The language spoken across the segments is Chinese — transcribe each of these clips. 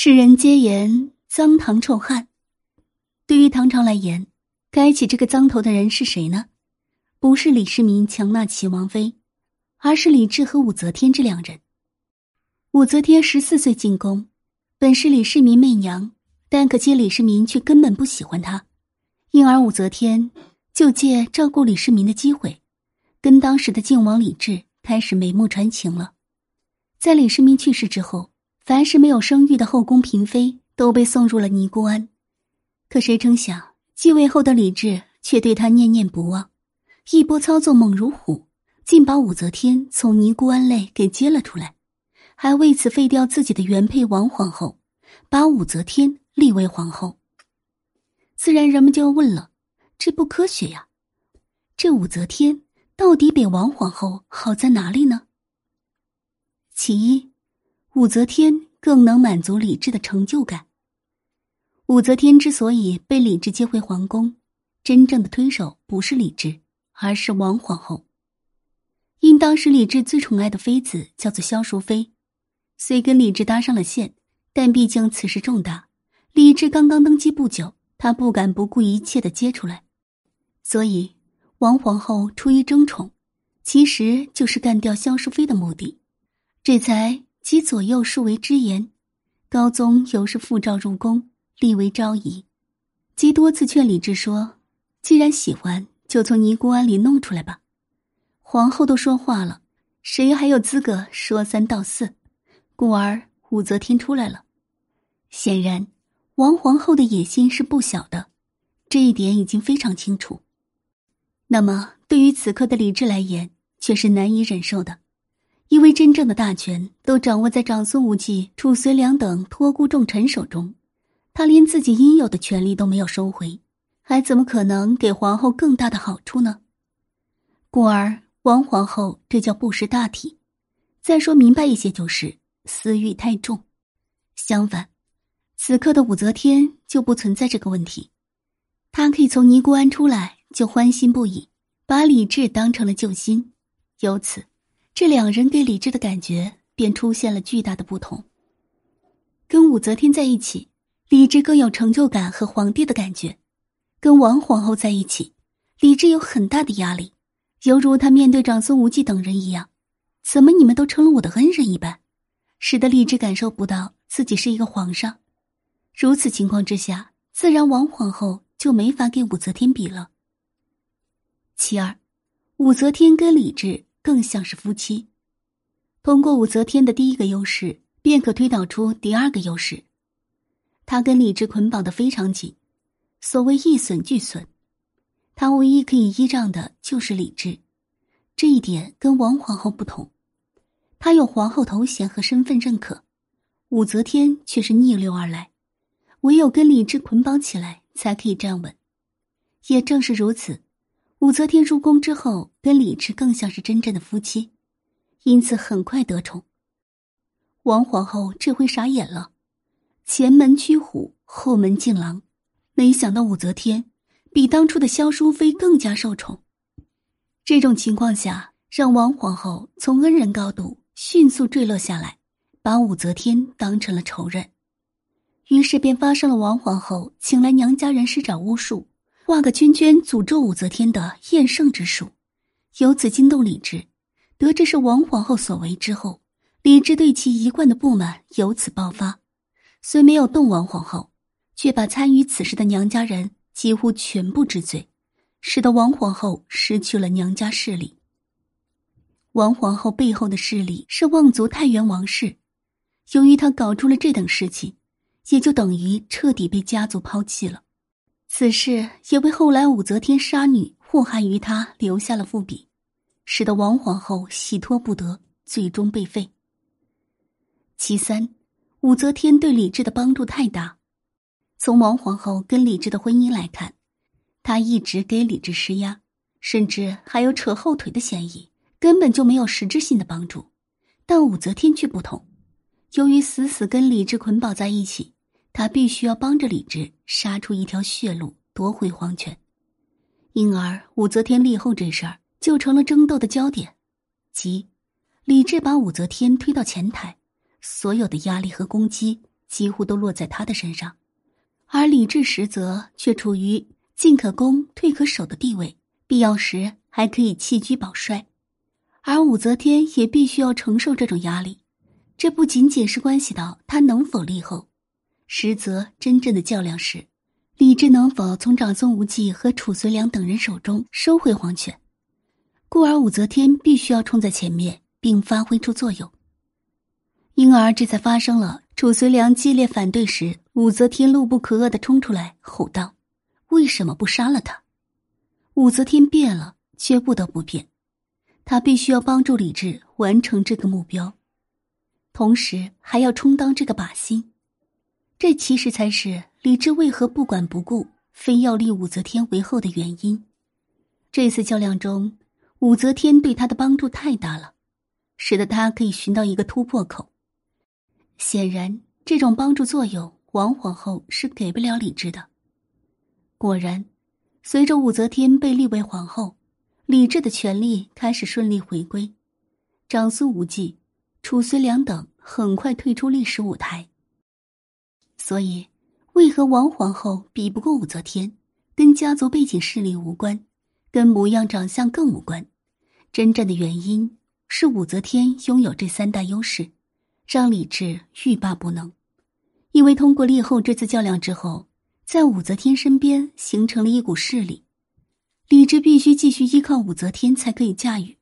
世人皆言脏唐臭汉，对于唐朝来言，该起这个脏头的人是谁呢？不是李世民强纳齐王妃，而是李治和武则天这两人。武则天十四岁进宫，本是李世民媚娘，但可惜李世民却根本不喜欢她，因而武则天就借照顾李世民的机会，跟当时的靖王李治开始眉目传情了。在李世民去世之后。凡是没有生育的后宫嫔妃都被送入了尼姑庵，可谁成想继位后的李治却对他念念不忘，一波操作猛如虎，竟把武则天从尼姑庵内给接了出来，还为此废掉自己的原配王皇后，把武则天立为皇后。自然人们就要问了：这不科学呀！这武则天到底比王皇后好在哪里呢？其一。武则天更能满足李治的成就感。武则天之所以被李治接回皇宫，真正的推手不是李治，而是王皇后。因当时李治最宠爱的妃子叫做萧淑妃，虽跟李治搭上了线，但毕竟此事重大，李治刚刚登基不久，他不敢不顾一切的接出来，所以王皇后出于争宠，其实就是干掉萧淑妃的目的，这才。其左右数为之言，高宗由是复召入宫，立为昭仪。即多次劝李治说：“既然喜欢，就从尼姑庵里弄出来吧。”皇后都说话了，谁还有资格说三道四？故而武则天出来了。显然，王皇后的野心是不小的，这一点已经非常清楚。那么，对于此刻的李治来言，却是难以忍受的。因为真正的大权都掌握在长孙无忌、褚遂良等托孤重臣手中，他连自己应有的权利都没有收回，还怎么可能给皇后更大的好处呢？故而王皇后这叫不识大体。再说明白一些，就是私欲太重。相反，此刻的武则天就不存在这个问题，她可以从尼姑庵出来就欢欣不已，把李治当成了救星，由此。这两人给李治的感觉便出现了巨大的不同。跟武则天在一起，李治更有成就感和皇帝的感觉；跟王皇后在一起，李治有很大的压力，犹如他面对长孙无忌等人一样：“怎么你们都成了我的恩人一般？”使得李治感受不到自己是一个皇上。如此情况之下，自然王皇后就没法给武则天比了。其二，武则天跟李治。更像是夫妻。通过武则天的第一个优势，便可推导出第二个优势。她跟李治捆绑的非常紧，所谓一损俱损。她唯一可以依仗的就是李治，这一点跟王皇后不同。她有皇后头衔和身份认可，武则天却是逆流而来，唯有跟李治捆绑起来才可以站稳。也正是如此。武则天入宫之后，跟李治更像是真正的夫妻，因此很快得宠。王皇后这回傻眼了，前门驱虎，后门进狼，没想到武则天比当初的萧淑妃更加受宠。这种情况下，让王皇后从恩人高度迅速坠落下来，把武则天当成了仇人，于是便发生了王皇后请来娘家人施展巫术。画个圈圈诅咒武则天的厌胜之术，由此惊动李治。得知是王皇后所为之后，李治对其一贯的不满由此爆发。虽没有动王皇后，却把参与此事的娘家人几乎全部治罪，使得王皇后失去了娘家势力。王皇后背后的势力是望族太原王氏，由于她搞出了这等事情，也就等于彻底被家族抛弃了。此事也为后来武则天杀女祸害于他留下了伏笔，使得王皇后洗脱不得，最终被废。其三，武则天对李治的帮助太大。从王皇后跟李治的婚姻来看，她一直给李治施压，甚至还有扯后腿的嫌疑，根本就没有实质性的帮助。但武则天却不同，由于死死跟李治捆绑在一起。他必须要帮着李治杀出一条血路，夺回皇权，因而武则天立后这事儿就成了争斗的焦点。即，李治把武则天推到前台，所有的压力和攻击几乎都落在他的身上，而李治实则却处于进可攻、退可守的地位，必要时还可以弃车保帅。而武则天也必须要承受这种压力，这不仅仅是关系到他能否立后，实则真正的较量是，李治能否从长孙无忌和褚遂良等人手中收回皇权。故而武则天必须要冲在前面，并发挥出作用。因而这才发生了褚遂良激烈反对时，武则天怒不可遏的冲出来吼道：“为什么不杀了他？”武则天变了，却不得不变。他必须要帮助李治完成这个目标，同时还要充当这个靶心。这其实才是李治为何不管不顾，非要立武则天为后的原因。这次较量中，武则天对他的帮助太大了，使得他可以寻到一个突破口。显然，这种帮助作用，王皇后是给不了李治的。果然，随着武则天被立为皇后。李治的权力开始顺利回归，长孙无忌、褚遂良等很快退出历史舞台。所以，为何王皇后比不过武则天，跟家族背景势力无关，跟模样长相更无关。真正的原因是武则天拥有这三大优势，让李治欲罢不能。因为通过立后这次较量之后，在武则天身边形成了一股势力。李治必须继续依靠武则天才可以驾驭，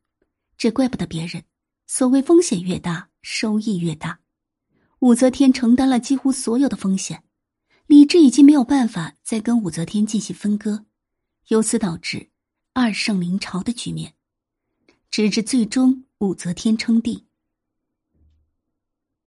这怪不得别人。所谓风险越大，收益越大。武则天承担了几乎所有的风险，李治已经没有办法再跟武则天进行分割，由此导致二圣临朝的局面。直至最终武则天称帝，